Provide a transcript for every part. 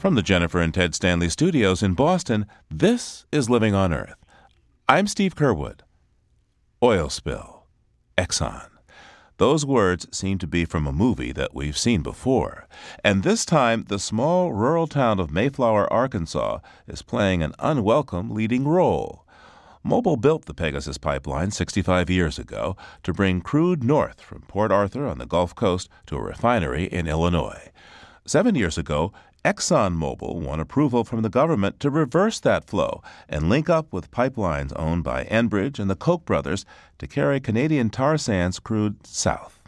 From the Jennifer and Ted Stanley studios in Boston, this is Living on Earth. I'm Steve Curwood. Oil spill. Exxon. Those words seem to be from a movie that we've seen before. And this time, the small rural town of Mayflower, Arkansas, is playing an unwelcome leading role. Mobil built the Pegasus pipeline 65 years ago to bring crude north from Port Arthur on the Gulf Coast to a refinery in Illinois. Seven years ago, ExxonMobil won approval from the government to reverse that flow and link up with pipelines owned by Enbridge and the Koch brothers to carry Canadian tar sands crude south.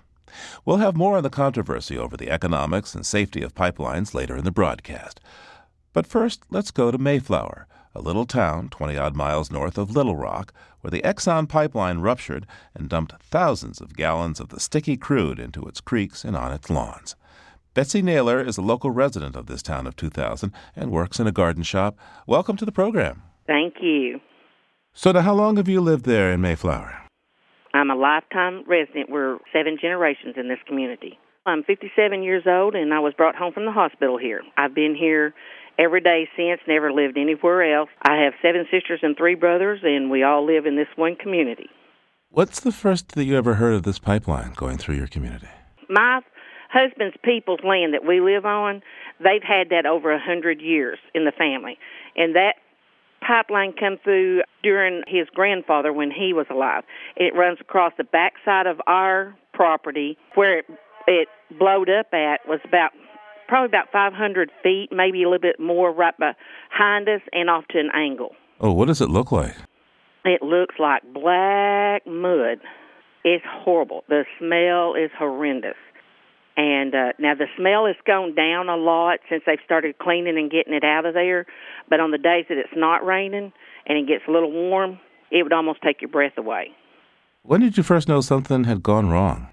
We'll have more on the controversy over the economics and safety of pipelines later in the broadcast. But first, let's go to Mayflower, a little town 20 odd miles north of Little Rock, where the Exxon pipeline ruptured and dumped thousands of gallons of the sticky crude into its creeks and on its lawns. Betsy Naylor is a local resident of this town of 2000 and works in a garden shop. Welcome to the program. Thank you. So, now how long have you lived there in Mayflower? I'm a lifetime resident. We're seven generations in this community. I'm 57 years old and I was brought home from the hospital here. I've been here every day since, never lived anywhere else. I have seven sisters and three brothers, and we all live in this one community. What's the first that you ever heard of this pipeline going through your community? My husband's people's land that we live on, they've had that over a hundred years in the family, and that pipeline come through during his grandfather when he was alive. It runs across the backside of our property where it it blowed up at was about probably about 500 feet, maybe a little bit more, right behind us and off to an angle. Oh, what does it look like? It looks like black mud. It's horrible. The smell is horrendous. And uh, now the smell has gone down a lot since they've started cleaning and getting it out of there. But on the days that it's not raining and it gets a little warm, it would almost take your breath away. When did you first know something had gone wrong?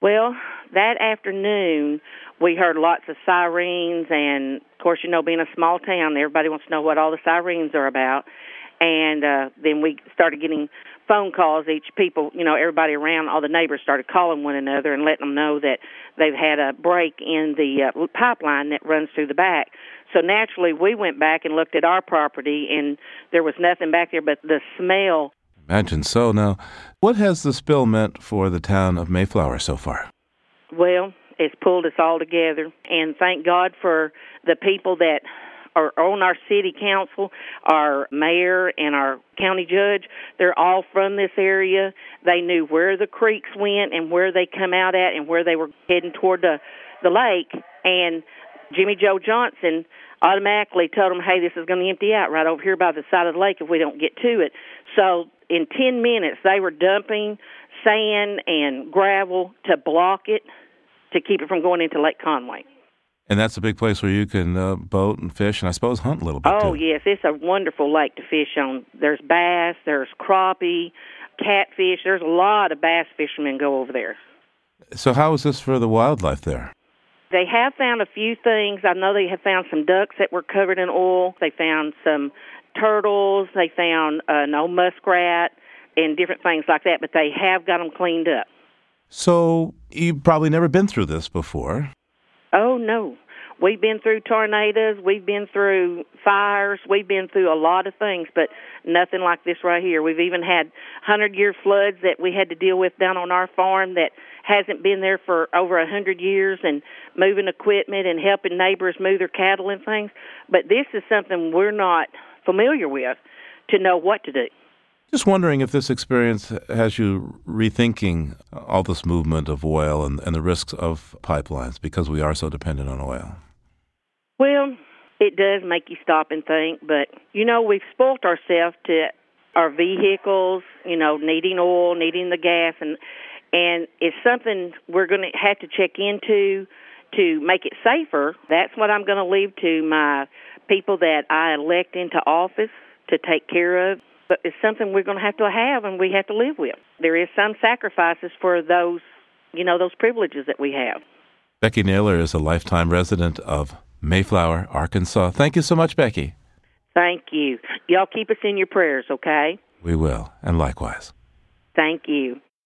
Well, that afternoon we heard lots of sirens, and of course, you know, being a small town, everybody wants to know what all the sirens are about. And uh, then we started getting phone calls. Each people, you know, everybody around, all the neighbors started calling one another and letting them know that they've had a break in the uh, pipeline that runs through the back. So naturally, we went back and looked at our property, and there was nothing back there but the smell. Imagine so. Now, what has the spill meant for the town of Mayflower so far? Well, it's pulled us all together, and thank God for the people that are on our city council, our mayor, and our county judge. They're all from this area. They knew where the creeks went and where they come out at and where they were heading toward the the lake. And Jimmy Joe Johnson automatically told them, "Hey, this is going to empty out right over here by the side of the lake if we don't get to it." So in 10 minutes, they were dumping sand and gravel to block it to keep it from going into Lake Conway. And that's a big place where you can uh, boat and fish, and I suppose hunt a little bit. Oh too. yes, it's a wonderful lake to fish on. There's bass, there's crappie, catfish. There's a lot of bass fishermen go over there. So how is this for the wildlife there? They have found a few things. I know they have found some ducks that were covered in oil. They found some turtles. They found uh, an old muskrat and different things like that. But they have got them cleaned up. So you've probably never been through this before. No. We've been through tornadoes, we've been through fires, we've been through a lot of things, but nothing like this right here. We've even had 100-year floods that we had to deal with down on our farm that hasn't been there for over a 100 years and moving equipment and helping neighbors move their cattle and things. But this is something we're not familiar with to know what to do. Just wondering if this experience has you rethinking all this movement of oil and, and the risks of pipelines because we are so dependent on oil. Well, it does make you stop and think, but you know, we've spoilt ourselves to our vehicles, you know, needing oil, needing the gas and and it's something we're going to have to check into to make it safer. That's what I'm going to leave to my people that I elect into office to take care of but it's something we're going to have to have and we have to live with. There is some sacrifices for those, you know, those privileges that we have. Becky Naylor is a lifetime resident of Mayflower, Arkansas. Thank you so much, Becky. Thank you. Y'all keep us in your prayers, okay? We will, and likewise. Thank you.